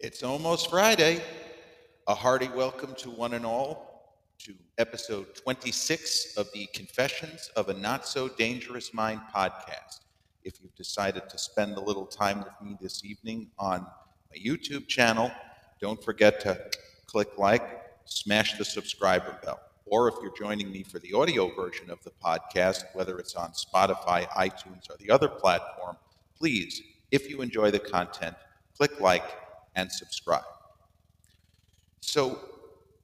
It's almost Friday. A hearty welcome to one and all to episode 26 of the Confessions of a Not So Dangerous Mind podcast. If you've decided to spend a little time with me this evening on my YouTube channel, don't forget to click like, smash the subscriber bell. Or if you're joining me for the audio version of the podcast, whether it's on Spotify, iTunes, or the other platform, please, if you enjoy the content, click like and subscribe. So,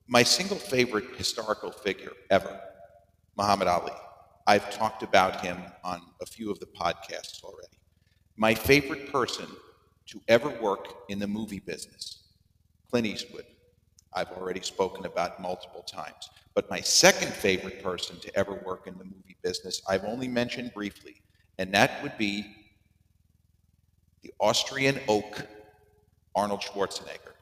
my single favorite historical figure ever, Muhammad Ali. I've talked about him on a few of the podcasts already. My favorite person to ever work in the movie business, Clint Eastwood. I've already spoken about multiple times. But my second favorite person to ever work in the movie business, I've only mentioned briefly, and that would be the Austrian oak, Arnold Schwarzenegger.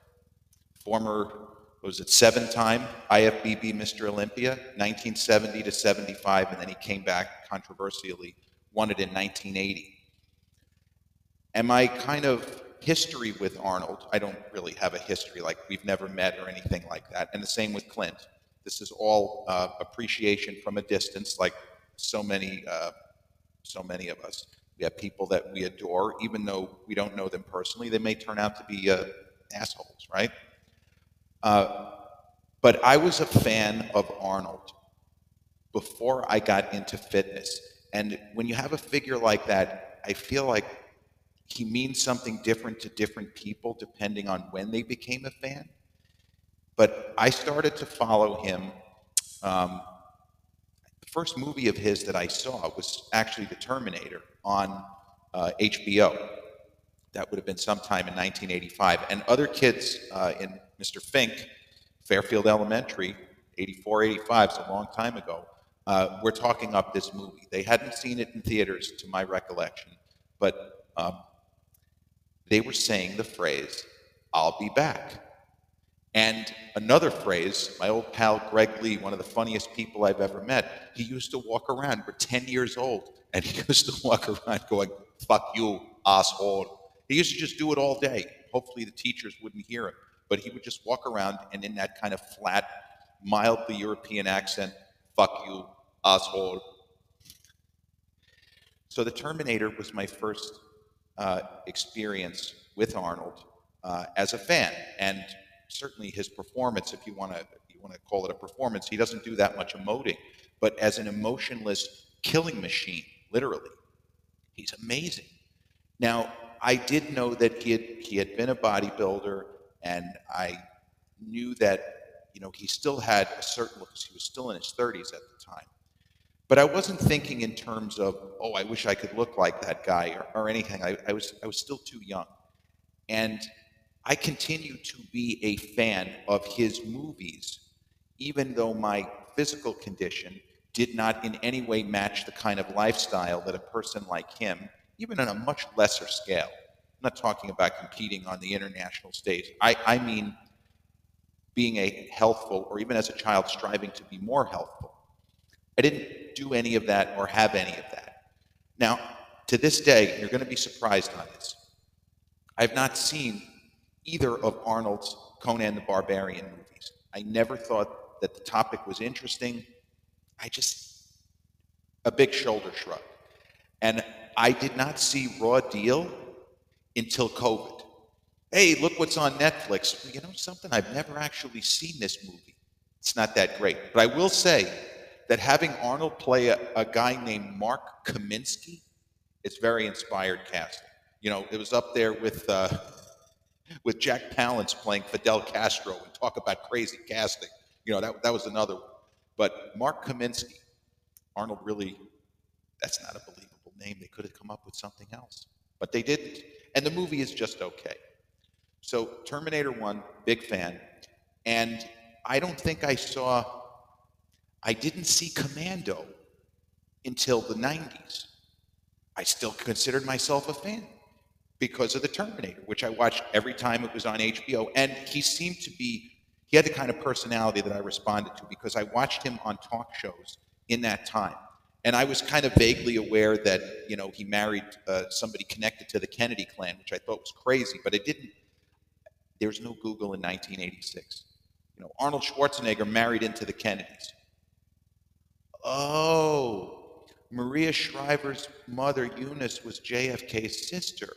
Former, was it seven time IFBB Mr. Olympia, 1970 to 75, and then he came back controversially, won it in 1980. And my kind of history with Arnold? I don't really have a history, like we've never met or anything like that. And the same with Clint. This is all uh, appreciation from a distance, like so many, uh, so many of us. We have people that we adore, even though we don't know them personally. They may turn out to be uh, assholes, right? Uh, but I was a fan of Arnold before I got into fitness. And when you have a figure like that, I feel like he means something different to different people depending on when they became a fan. But I started to follow him. Um, first movie of his that I saw was actually The Terminator on uh, HBO. That would have been sometime in 1985. And other kids uh, in Mr. Fink, Fairfield Elementary, 84, 85, it's a long time ago, uh, were talking up this movie. They hadn't seen it in theaters, to my recollection, but um, they were saying the phrase, I'll be back. And another phrase, my old pal Greg Lee, one of the funniest people I've ever met, he used to walk around, we're 10 years old, and he used to walk around going, fuck you, asshole. He used to just do it all day. Hopefully the teachers wouldn't hear him. But he would just walk around and in that kind of flat, mildly European accent, fuck you, asshole. So the Terminator was my first uh, experience with Arnold uh, as a fan. And certainly his performance, if you want to you want to call it a performance, he doesn't do that much emoting, but as an emotionless killing machine, literally, he's amazing. Now, I did know that he had he had been a bodybuilder, and I knew that you know he still had a certain because he was still in his 30s at the time. But I wasn't thinking in terms of, oh, I wish I could look like that guy or, or anything. I, I was I was still too young. And I continue to be a fan of his movies, even though my physical condition did not in any way match the kind of lifestyle that a person like him, even on a much lesser scale, I'm not talking about competing on the international stage. I, I mean being a healthful, or even as a child, striving to be more healthful. I didn't do any of that or have any of that. Now, to this day, you're going to be surprised on this. I've not seen either of Arnold's Conan the Barbarian movies. I never thought that the topic was interesting. I just, a big shoulder shrug. And I did not see Raw Deal until COVID. Hey, look what's on Netflix. You know something? I've never actually seen this movie. It's not that great. But I will say that having Arnold play a, a guy named Mark Kaminsky, it's very inspired casting. You know, it was up there with. Uh, with Jack Palance playing Fidel Castro and talk about crazy casting. You know, that, that was another one. But Mark Kaminsky, Arnold really, that's not a believable name. They could have come up with something else. But they didn't. And the movie is just okay. So, Terminator 1, big fan. And I don't think I saw, I didn't see Commando until the 90s. I still considered myself a fan because of the Terminator, which I watched every time it was on HBO. And he seemed to be, he had the kind of personality that I responded to because I watched him on talk shows in that time. And I was kind of vaguely aware that, you know, he married uh, somebody connected to the Kennedy clan, which I thought was crazy, but it didn't, there was no Google in 1986. You know, Arnold Schwarzenegger married into the Kennedys. Oh, Maria Shriver's mother, Eunice, was JFK's sister.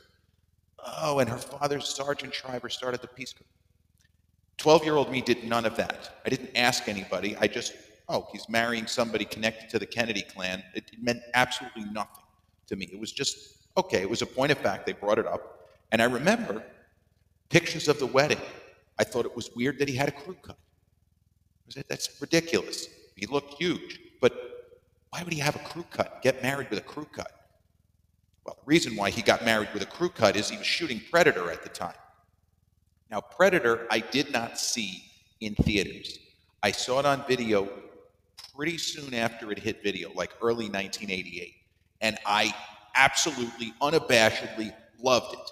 Oh, and her father, Sargent Shriver, started the Peace Corps. 12 year old me did none of that. I didn't ask anybody. I just, oh, he's marrying somebody connected to the Kennedy clan. It, it meant absolutely nothing to me. It was just, okay, it was a point of fact. They brought it up. And I remember pictures of the wedding. I thought it was weird that he had a crew cut. I said, that's ridiculous. He looked huge. But why would he have a crew cut, get married with a crew cut? Well, the reason why he got married with a crew cut is he was shooting Predator at the time. Now, Predator, I did not see in theaters. I saw it on video pretty soon after it hit video, like early 1988. And I absolutely, unabashedly loved it.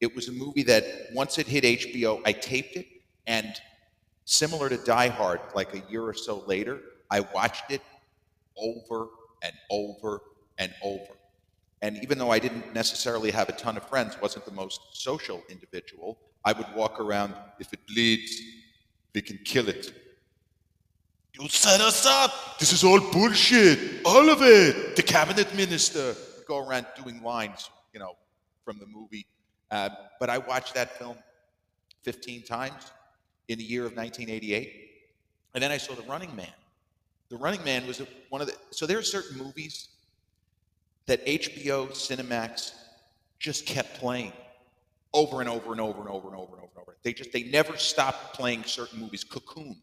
It was a movie that once it hit HBO, I taped it, and similar to Die Hard, like a year or so later, I watched it over and over and over. And even though I didn't necessarily have a ton of friends, wasn't the most social individual, I would walk around, if it bleeds, we can kill it. You set us up. This is all bullshit. All of it. The cabinet minister. Go around doing lines, you know, from the movie. Uh, but I watched that film 15 times in the year of 1988. And then I saw The Running Man. The Running Man was one of the. So there are certain movies that HBO, Cinemax just kept playing over and over and over and over and over and over and over. They just they never stopped playing certain movies. Cocoon.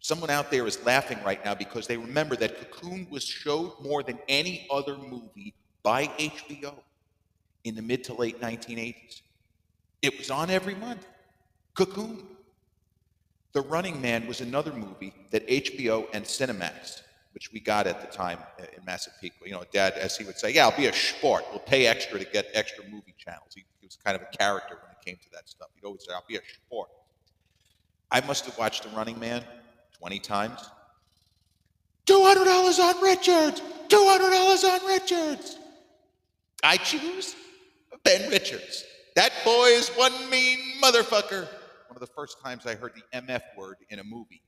Someone out there is laughing right now because they remember that Cocoon was showed more than any other movie by HBO in the mid to late 1980s. It was on every month. Cocoon. The Running Man was another movie that HBO and Cinemax, which we got at the time uh, in Massapequa, you know, Dad, as he would say, yeah, I'll be a sport. We'll pay extra to get extra movie channels. He, he was kind of a character when it came to that stuff. He'd always say, I'll be a sport. I must have watched The Running Man 20 times. $200 on Richards! $200 on Richards! I choose Ben Richards. That boy is one mean motherfucker. One of the first times I heard the MF word in a movie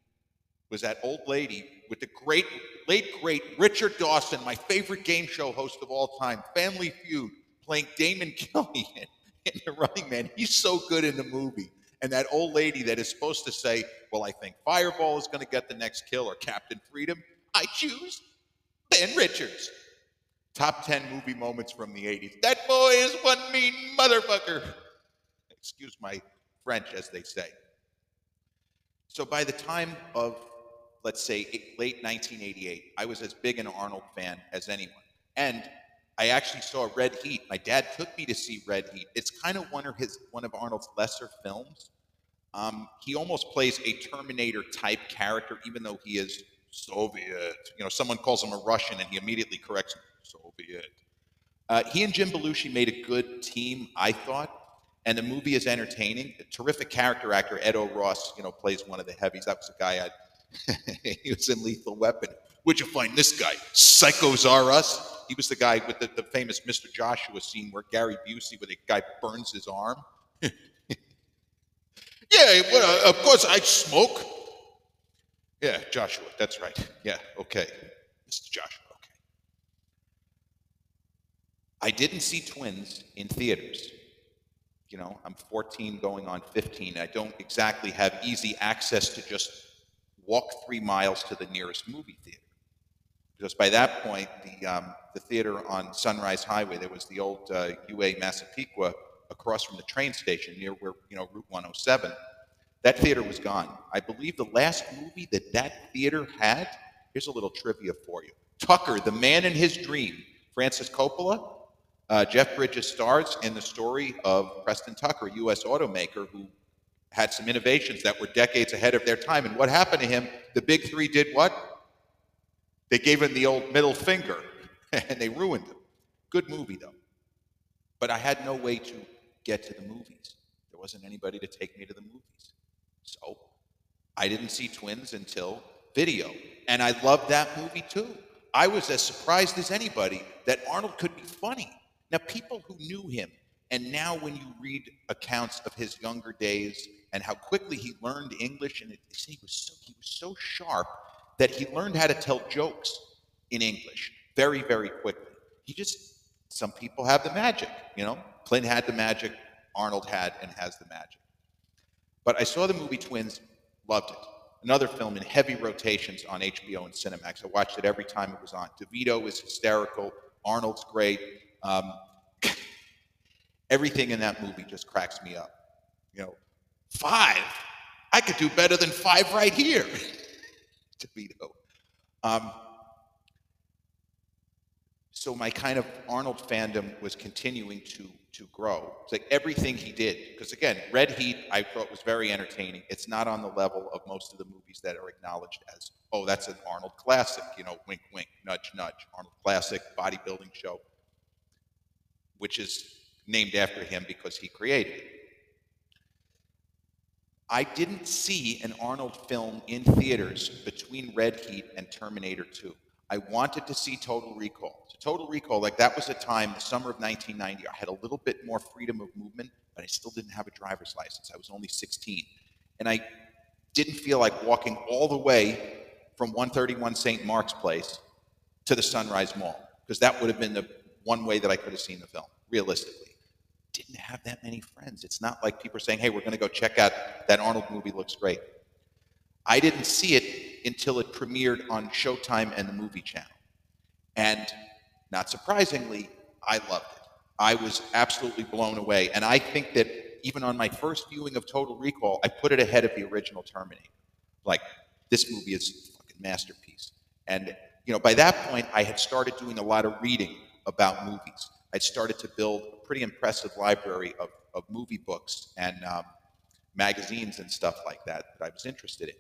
was that old lady with the great, late great Richard Dawson, my favorite game show host of all time, Family Feud, playing Damon Killian in, in The Running Man. He's so good in the movie. And that old lady that is supposed to say, Well, I think Fireball is going to get the next kill or Captain Freedom, I choose Ben Richards. Top 10 movie moments from the 80s. That boy is one mean motherfucker. Excuse my French, as they say. So by the time of, let's say, late 1988, I was as big an Arnold fan as anyone. And I actually saw Red Heat. My dad took me to see Red Heat. It's kind of one of his one of Arnold's lesser films. Um, he almost plays a Terminator type character, even though he is Soviet. You know, someone calls him a Russian, and he immediately corrects him, Soviet. Uh, he and Jim Belushi made a good team, I thought, and the movie is entertaining. A terrific character actor, Ed O'Ross, you know, plays one of the heavies. That was a guy I. he was in Lethal Weapon. Where'd you find this guy? Psychos are us. He was the guy with the, the famous Mr. Joshua scene where Gary Busey, where the guy burns his arm. yeah, well, uh, of course I smoke. Yeah, Joshua, that's right. Yeah, okay. Mr. Joshua, okay. I didn't see twins in theaters. You know, I'm 14 going on 15. I don't exactly have easy access to just walk three miles to the nearest movie theater. Because by that point, the, um, the theater on Sunrise Highway, there was the old uh, UA Massapequa across from the train station near where, you know, Route 107. That theater was gone. I believe the last movie that that theater had, here's a little trivia for you Tucker, the man in his dream, Francis Coppola. Uh, Jeff Bridges stars in the story of Preston Tucker, U.S. automaker who had some innovations that were decades ahead of their time. And what happened to him? The big three did what? They gave him the old middle finger and they ruined him. Good movie, though. But I had no way to get to the movies. There wasn't anybody to take me to the movies. So I didn't see Twins until video. And I loved that movie too. I was as surprised as anybody that Arnold could be funny. Now, people who knew him And now, when you read accounts of his younger days and how quickly he learned English, and it, he was so he was so sharp that he learned how to tell jokes in English very, very quickly. He just some people have the magic, you know. Clint had the magic, Arnold had and has the magic. But I saw the movie Twins, loved it. Another film in heavy rotations on HBO and Cinemax. I watched it every time it was on. DeVito is hysterical. Arnold's great. Um, everything in that movie just cracks me up. You know, five. I could do better than five right here. DeVito. Um, so my kind of Arnold fandom was continuing to to grow. It's like everything he did, because again, Red Heat I thought was very entertaining. It's not on the level of most of the movies that are acknowledged as, oh, that's an Arnold classic, you know, wink, wink, nudge, nudge, Arnold classic bodybuilding show, which is named after him because he created it. I didn't see an Arnold film in theaters between Red Heat and Terminator 2. I wanted to see Total Recall. So Total Recall, like that was a time, the summer of 1990, I had a little bit more freedom of movement, but I still didn't have a driver's license. I was only 16. And I didn't feel like walking all the way from 131 St. Mark's Place to the Sunrise Mall, because that would have been the one way that I could have seen the film, realistically. Didn't have that many friends. It's not like people are saying, hey, we're going to go check out that Arnold movie, looks great. I didn't see it until it premiered on Showtime and the Movie Channel. And not surprisingly, I loved it. I was absolutely blown away. And I think that even on my first viewing of Total Recall, I put it ahead of the original Terminator. Like, this movie is a fucking masterpiece. And, you know, by that point, I had started doing a lot of reading about movies. I'd started to build a pretty impressive library of, of movie books and um, magazines and stuff like that that I was interested in.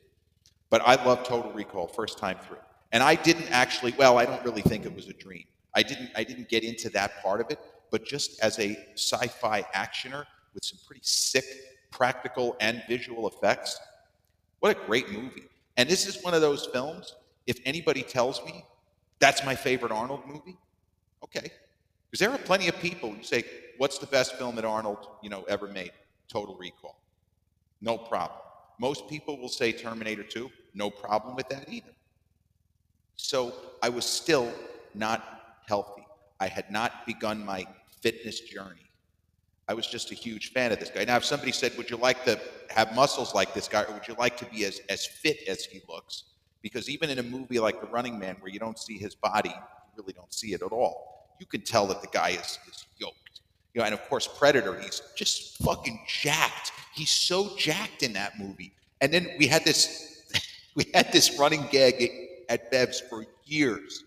But I loved Total Recall first time through. And I didn't actually, well, I don't really think it was a dream. I didn't, I didn't get into that part of it, but just as a sci fi actioner with some pretty sick practical and visual effects, what a great movie. And this is one of those films, if anybody tells me that's my favorite Arnold movie, okay. Because there are plenty of people who say, what's the best film that Arnold, you know, ever made? Total Recall. No problem. Most people will say Terminator 2, no problem with that either. So I was still not healthy. I had not begun my fitness journey. I was just a huge fan of this guy. Now, if somebody said, Would you like to have muscles like this guy, or would you like to be as, as fit as he looks? Because even in a movie like The Running Man, where you don't see his body, you really don't see it at all, you can tell that the guy is, is yoked. You know, and of course, Predator, he's just fucking jacked. He's so jacked in that movie. And then we had this, we had this running gag at Bev's for years.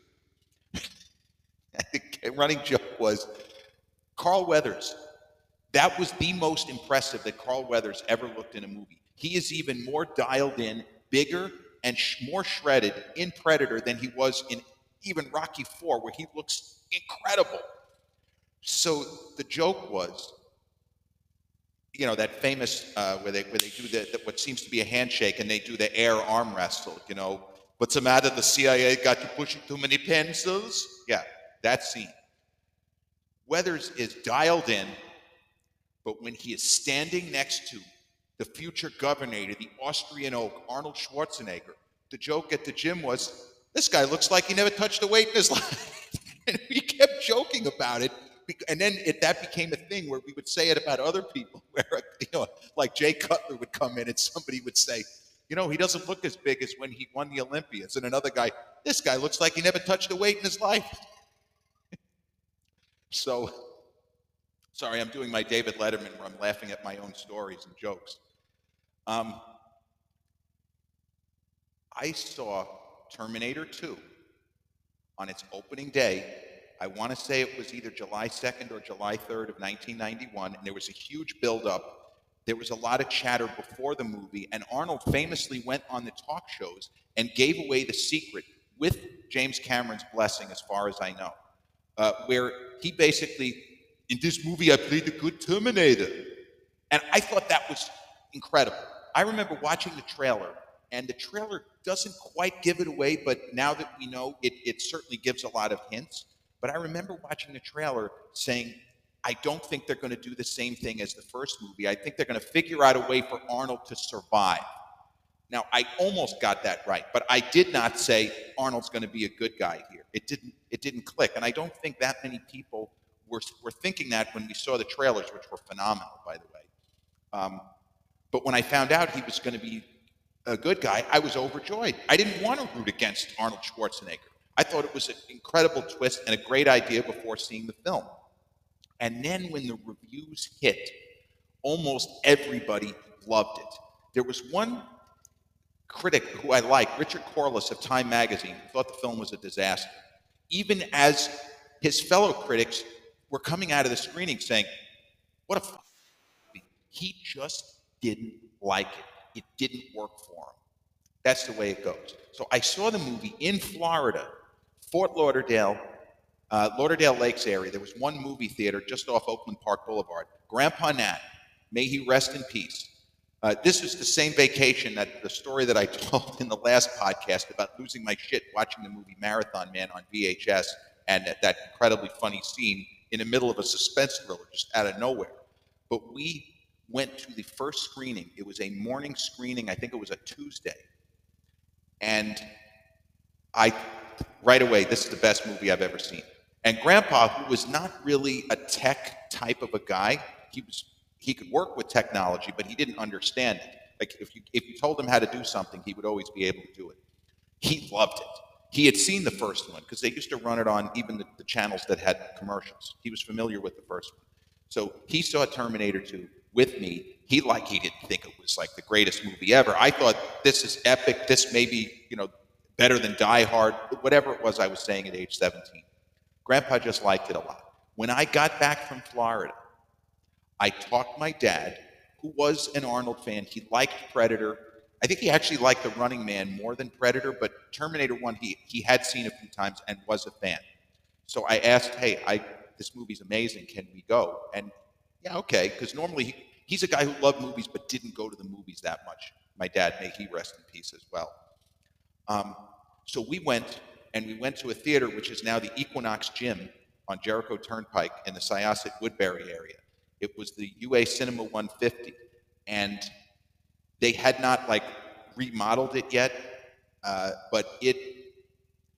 the running joke was Carl Weathers. That was the most impressive that Carl Weathers ever looked in a movie. He is even more dialed in, bigger, and sh- more shredded in Predator than he was in even Rocky Four, where he looks incredible. So the joke was you know that famous uh, where they where they do the, the, what seems to be a handshake and they do the air arm wrestle. You know, what's the matter? The CIA got you pushing too many pencils. Yeah, that scene. Weathers is dialed in, but when he is standing next to the future governor, the Austrian oak, Arnold Schwarzenegger, the joke at the gym was, "This guy looks like he never touched a weight in his life," and we kept joking about it and then it, that became a thing where we would say it about other people, where you know, like Jay Cutler would come in and somebody would say, you know, he doesn't look as big as when he won the Olympians, and another guy, this guy looks like he never touched a weight in his life. so, sorry, I'm doing my David Letterman where I'm laughing at my own stories and jokes. Um, I saw Terminator 2 on its opening day I want to say it was either July 2nd or July 3rd of 1991, and there was a huge buildup. There was a lot of chatter before the movie, and Arnold famously went on the talk shows and gave away the secret with James Cameron's blessing, as far as I know, uh, where he basically, in this movie, I played the good Terminator. And I thought that was incredible. I remember watching the trailer, and the trailer doesn't quite give it away, but now that we know, it, it certainly gives a lot of hints. But I remember watching the trailer saying, I don't think they're going to do the same thing as the first movie. I think they're going to figure out a way for Arnold to survive. Now, I almost got that right, but I did not say Arnold's going to be a good guy here. It didn't. It didn't click, and I don't think that many people were were thinking that when we saw the trailers, which were phenomenal, by the way. Um, but when I found out he was going to be a good guy, I was overjoyed. I didn't want to root against Arnold Schwarzenegger. I thought it was an incredible twist and a great idea before seeing the film. And then when the reviews hit, almost everybody loved it. There was one critic who I like, Richard Corliss of Time Magazine, who thought the film was a disaster. Even as his fellow critics were coming out of the screening saying, What a f-. He just didn't like it. It didn't work for him. That's the way it goes. So I saw the movie in Florida, Fort Lauderdale, uh, Lauderdale Lakes area. There was one movie theater just off Oakland Park Boulevard. Grandpa Nat, may he rest in peace. Uh, this was the same vacation that the story that I told in the last podcast about losing my shit watching the movie Marathon Man on VHS and that, that incredibly funny scene in the middle of a suspense thriller just out of nowhere. But we went to the first screening. It was a morning screening, I think it was a Tuesday. And I, right away, this is the best movie I've ever seen. And Grandpa, who was not really a tech type of a guy, he was he could work with technology, but he didn't understand it. Like if you if you told him how to do something, he would always be able to do it. He loved it. He had seen the first one because they used to run it on even the, the channels that had commercials. He was familiar with the first one. So he saw Terminator 2 with me. He like he didn't think it was like the greatest movie ever. I thought this is epic. This may be, you know, better than Die Hard, whatever it was I was saying at age 17. Grandpa just liked it a lot. When I got back from Florida, I talked my dad, who was an Arnold fan. He liked Predator. I think he actually liked The Running Man more than Predator, but Terminator 1 he, he had seen a few times and was a fan. So I asked, hey, I, this movie's amazing. Can we go? And yeah, okay, because normally he, he's a guy who loved movies but didn't go to the movies that much. My dad, may he rest in peace as well. Um, so we went, and we went to a theater which is now the Equinox Gym on Jericho Turnpike in the Syosset Woodbury area. It was the UA Cinema 150, and they had not like remodeled it yet, uh, but it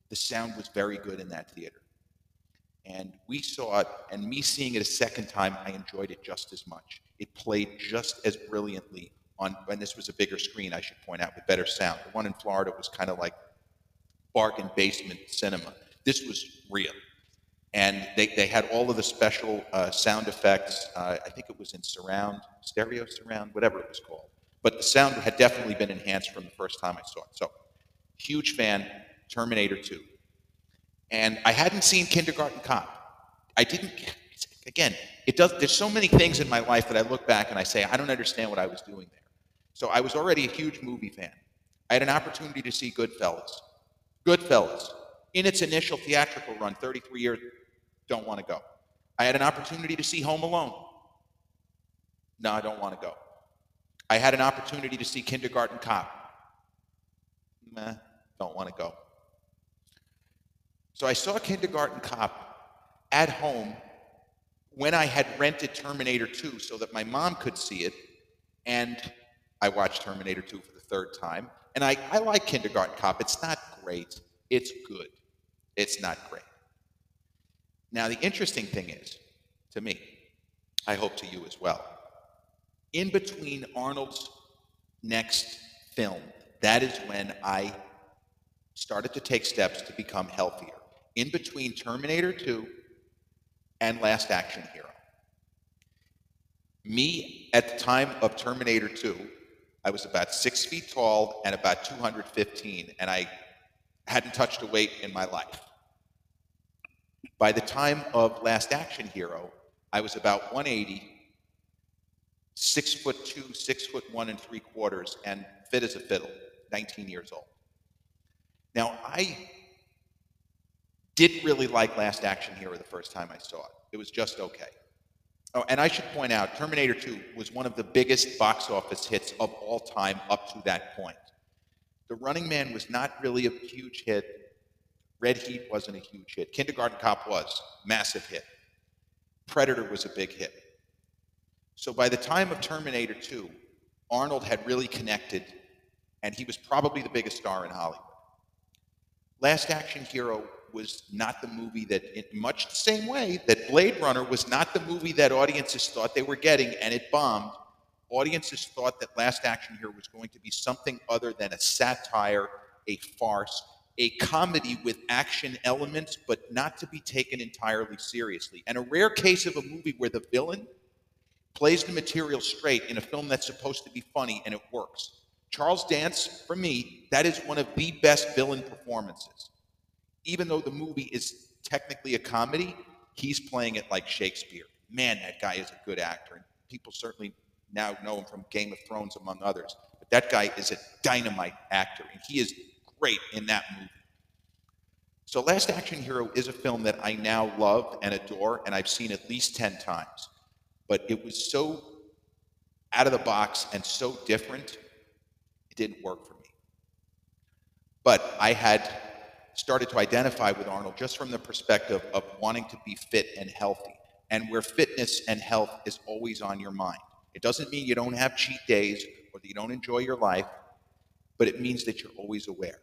the sound was very good in that theater. And we saw it, and me seeing it a second time, I enjoyed it just as much. It played just as brilliantly on, and this was a bigger screen, I should point out, with better sound. The one in Florida was kind of like bargain basement cinema. This was real. And they, they had all of the special uh, sound effects. Uh, I think it was in surround, stereo surround, whatever it was called. But the sound had definitely been enhanced from the first time I saw it. So, huge fan, Terminator 2. And I hadn't seen Kindergarten Cop. I didn't, again, it does, there's so many things in my life that I look back and I say, I don't understand what I was doing there. So I was already a huge movie fan. I had an opportunity to see Goodfellas. Goodfellas, in its initial theatrical run, 33 years, don't want to go. I had an opportunity to see Home Alone. No, I don't want to go. I had an opportunity to see Kindergarten Cop. Meh, don't want to go. So I saw Kindergarten Cop at home when I had rented Terminator 2 so that my mom could see it, and I watched Terminator 2 for the third time. And I, I like Kindergarten Cop. It's not great, it's good. It's not great. Now, the interesting thing is, to me, I hope to you as well, in between Arnold's next film, that is when I started to take steps to become healthier. In between Terminator 2 and Last Action Hero. Me, at the time of Terminator 2, I was about six feet tall and about 215, and I hadn't touched a weight in my life. By the time of Last Action Hero, I was about 180, six foot two, six foot one and three quarters, and fit as a fiddle, 19 years old. Now, I didn't really like Last Action Hero the first time I saw it. It was just okay. Oh, and I should point out, Terminator 2 was one of the biggest box office hits of all time up to that point. The Running Man was not really a huge hit. Red Heat wasn't a huge hit. Kindergarten Cop was massive hit. Predator was a big hit. So by the time of Terminator 2, Arnold had really connected, and he was probably the biggest star in Hollywood. Last Action Hero was not the movie that, in much the same way that Blade Runner was not the movie that audiences thought they were getting, and it bombed. Audiences thought that Last Action Hero was going to be something other than a satire, a farce, a comedy with action elements, but not to be taken entirely seriously. And a rare case of a movie where the villain plays the material straight in a film that's supposed to be funny and it works. Charles Dance, for me, that is one of the best villain performances. Even though the movie is technically a comedy, he's playing it like Shakespeare. Man, that guy is a good actor. And people certainly now know him from Game of Thrones, among others. But that guy is a dynamite actor, and he is great in that movie. So, Last Action Hero is a film that I now love and adore, and I've seen at least 10 times. But it was so out of the box and so different, it didn't work for me. But I had started to identify with Arnold just from the perspective of wanting to be fit and healthy, and where fitness and health is always on your mind. It doesn't mean you don't have cheat days or that you don't enjoy your life, but it means that you're always aware.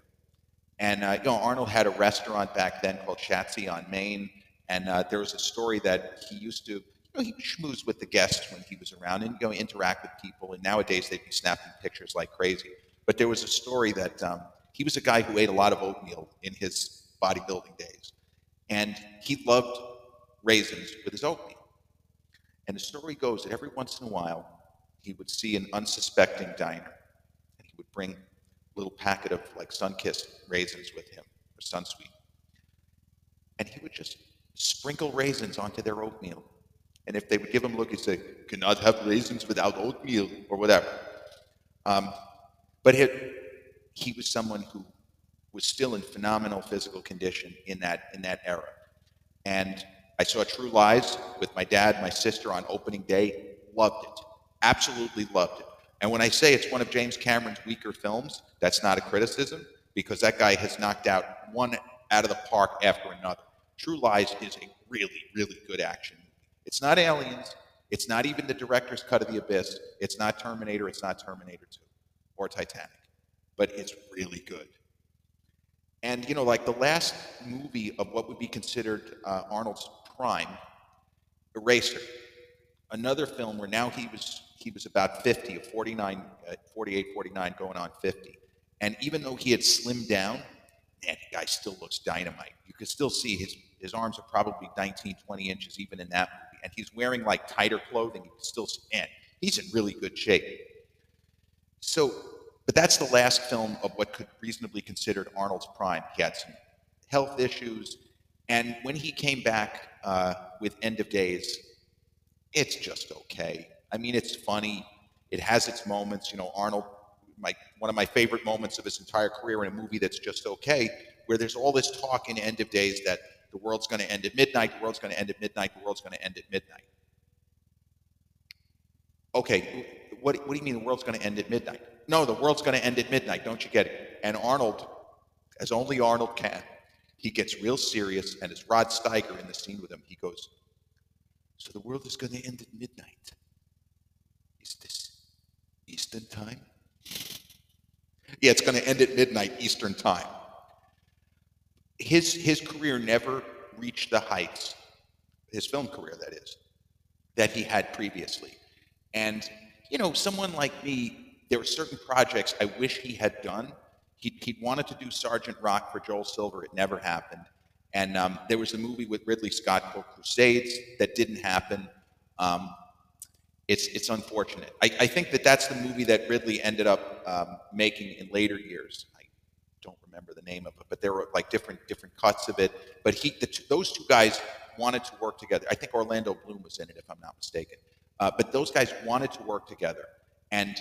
And uh, you know, Arnold had a restaurant back then called Schatzi on Main, and uh, there was a story that he used to, you know, he schmoozed with the guests when he was around and you know, interact with people. And nowadays they'd be snapping pictures like crazy. But there was a story that um, he was a guy who ate a lot of oatmeal in his bodybuilding days, and he loved raisins with his oatmeal. And the story goes that every once in a while he would see an unsuspecting diner, and he would bring a little packet of like Sunkist raisins with him or Sunsweet. And he would just sprinkle raisins onto their oatmeal. And if they would give him a look, he'd say, cannot have raisins without oatmeal or whatever. Um, but he, he was someone who was still in phenomenal physical condition in that, in that era. And I saw True Lies with my dad, my sister on opening day, loved it, absolutely loved it. And when I say it's one of James Cameron's weaker films, that's not a criticism because that guy has knocked out one out of the park after another. True Lies is a really, really good action movie. It's not Aliens. It's not even the director's cut of The Abyss. It's not Terminator. It's not Terminator 2 or Titanic. But it's really good. And, you know, like the last movie of what would be considered uh, Arnold's prime, Eraser, another film where now he was he was about 50, 49, uh, 48, 49, going on 50. And even though he had slimmed down, man, the guy still looks dynamite. You could still see his, his arms are probably 19, 20 inches even in that movie. And he's wearing like tighter clothing. You can still see, man, he's in really good shape. So, but that's the last film of what could reasonably considered Arnold's prime. He had some health issues. And when he came back uh, with End of Days, it's just okay. I mean, it's funny. It has its moments. You know, Arnold, my, one of my favorite moments of his entire career in a movie that's just okay, where there's all this talk in End of Days that the world's going to end at midnight, the world's going to end at midnight, the world's going to end at midnight. Okay, what, what do you mean the world's going to end at midnight? No, the world's going to end at midnight. Don't you get it? And Arnold, as only Arnold can, he gets real serious, and as Rod Steiger in the scene with him, he goes, So the world is going to end at midnight. Is this Eastern time? Yeah, it's going to end at midnight Eastern time. His, his career never reached the heights, his film career, that is, that he had previously. And, you know, someone like me, there were certain projects I wish he had done. He, he wanted to do Sergeant Rock for Joel Silver. It never happened. And um, there was a movie with Ridley Scott called Crusades that didn't happen. Um, it's, it's unfortunate. I, I, think that that's the movie that Ridley ended up um, making in later years. I don't remember the name of it, but there were like different different cuts of it. But he, those two guys wanted to work together. I think Orlando Bloom was in it, if I'm not mistaken. Uh, but those guys wanted to work together, and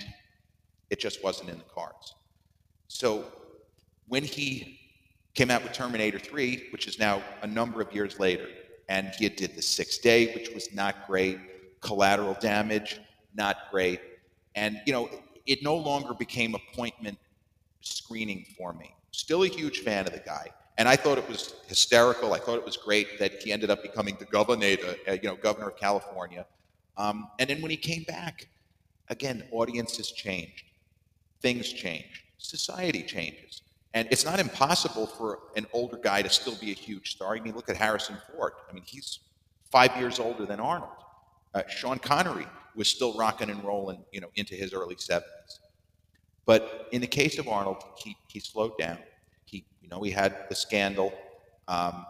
it just wasn't in the cards. So when he came out with Terminator 3, which is now a number of years later, and he did The Sixth Day, which was not great collateral damage, not great. And, you know, it no longer became appointment screening for me. Still a huge fan of the guy. and I thought it was hysterical. I thought it was great that he ended up becoming the governor, uh, you know, governor of California. Um, and then when he came back, again, audiences changed, things change, society changes. And it's not impossible for an older guy to still be a huge star. I mean, look at Harrison Ford. I mean, he's five years older than Arnold. Uh, Sean Connery was still rocking and rolling, you know, into his early 70s. But in the case of Arnold, he, he slowed down. He, you know, he had the scandal. Um,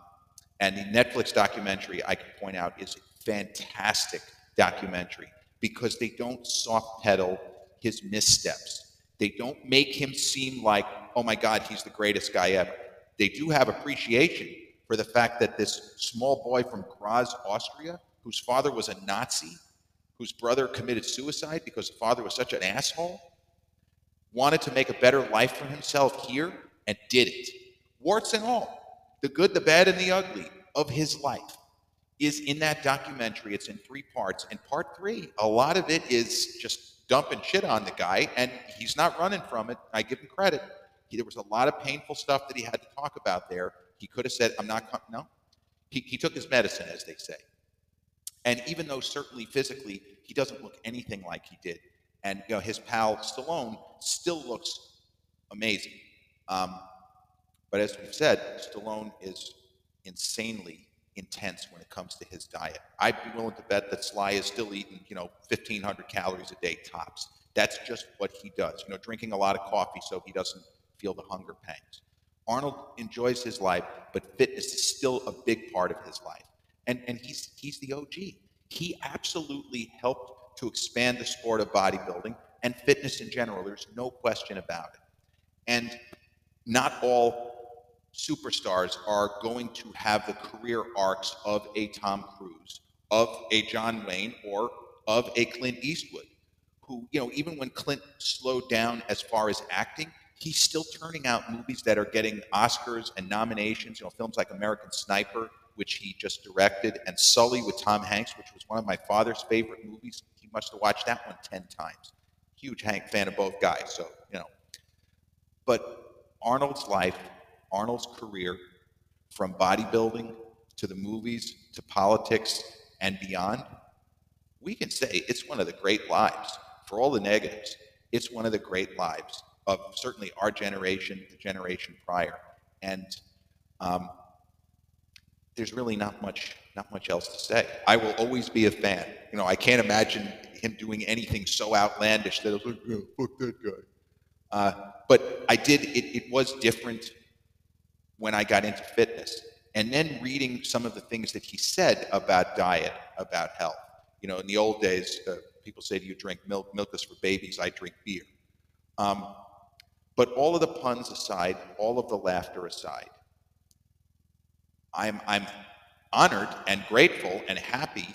and the Netflix documentary, I can point out, is a fantastic documentary because they don't soft pedal his missteps. They don't make him seem like, oh my God, he's the greatest guy ever. They do have appreciation for the fact that this small boy from Graz, Austria, whose father was a Nazi, whose brother committed suicide because the father was such an asshole, wanted to make a better life for himself here and did it. Warts and all, the good, the bad, and the ugly of his life is in that documentary. It's in three parts. And part three, a lot of it is just dumping shit on the guy, and he's not running from it. I give him credit. He, there was a lot of painful stuff that he had to talk about there. He could have said, I'm not, com-. no. He, he took his medicine, as they say. And even though certainly physically he doesn't look anything like he did, and you know his pal Stallone still looks amazing. Um, but as we've said, Stallone is insanely intense when it comes to his diet. I'd be willing to bet that Sly is still eating, you know, 1,500 calories a day tops. That's just what he does. You know, drinking a lot of coffee so he doesn't feel the hunger pangs. Arnold enjoys his life, but fitness is still a big part of his life and, and he's, he's the OG. He absolutely helped to expand the sport of bodybuilding and fitness in general. There's no question about it. And not all superstars are going to have the career arcs of a Tom Cruise, of a John Wayne, or of a Clint Eastwood, who, you know, even when Clint slowed down as far as acting, he's still turning out movies that are getting Oscars and nominations, you know, films like American Sniper which he just directed, and Sully with Tom Hanks, which was one of my father's favorite movies. He must have watched that one 10 times. Huge Hank fan of both guys, so, you know. But Arnold's life, Arnold's career, from bodybuilding to the movies to politics and beyond, we can say it's one of the great lives. For all the negatives, it's one of the great lives of certainly our generation, the generation prior. And um, there's really not much not much else to say. I will always be a fan. You know, I can't imagine him doing anything so outlandish that I was like, yeah, fuck that guy. Uh, but I did. It, it was different when I got into fitness, and then reading some of the things that he said about diet, about health. You know, in the old days, uh, people say, "Do you drink milk? Milk is for babies. I drink beer." Um, but all of the puns aside, all of the laughter aside, I'm, I'm honored and grateful and happy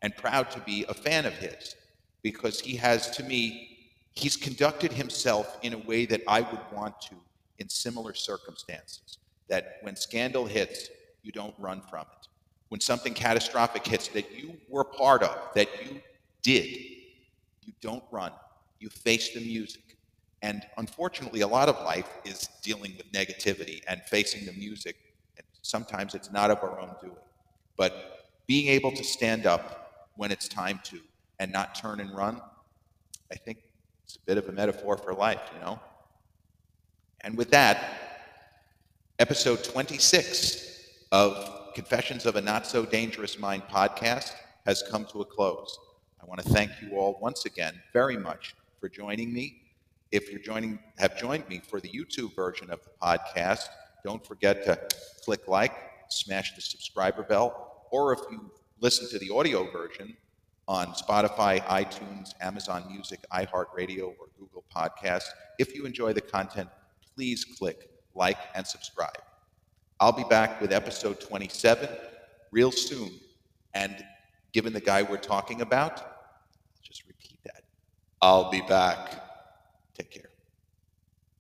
and proud to be a fan of his because he has, to me, he's conducted himself in a way that I would want to in similar circumstances. That when scandal hits, you don't run from it. When something catastrophic hits that you were part of, that you did, you don't run. You face the music. And unfortunately, a lot of life is dealing with negativity and facing the music And Sometimes it's not of our own doing. But being able to stand up when it's time to and not turn and run, I think it's a bit of a metaphor for life, you know? And with that, episode 26 of Confessions of a Not So Dangerous Mind podcast has come to a close. I want to thank you all once again very much for joining me. If you're joining, have joined me for the YouTube version of the podcast, don't forget to click like, smash the subscriber bell, or if you listen to the audio version on Spotify, iTunes, Amazon Music, iHeartRadio, or Google Podcasts, if you enjoy the content, please click like and subscribe. I'll be back with episode 27 real soon. And given the guy we're talking about, just repeat that. I'll be back. Take care.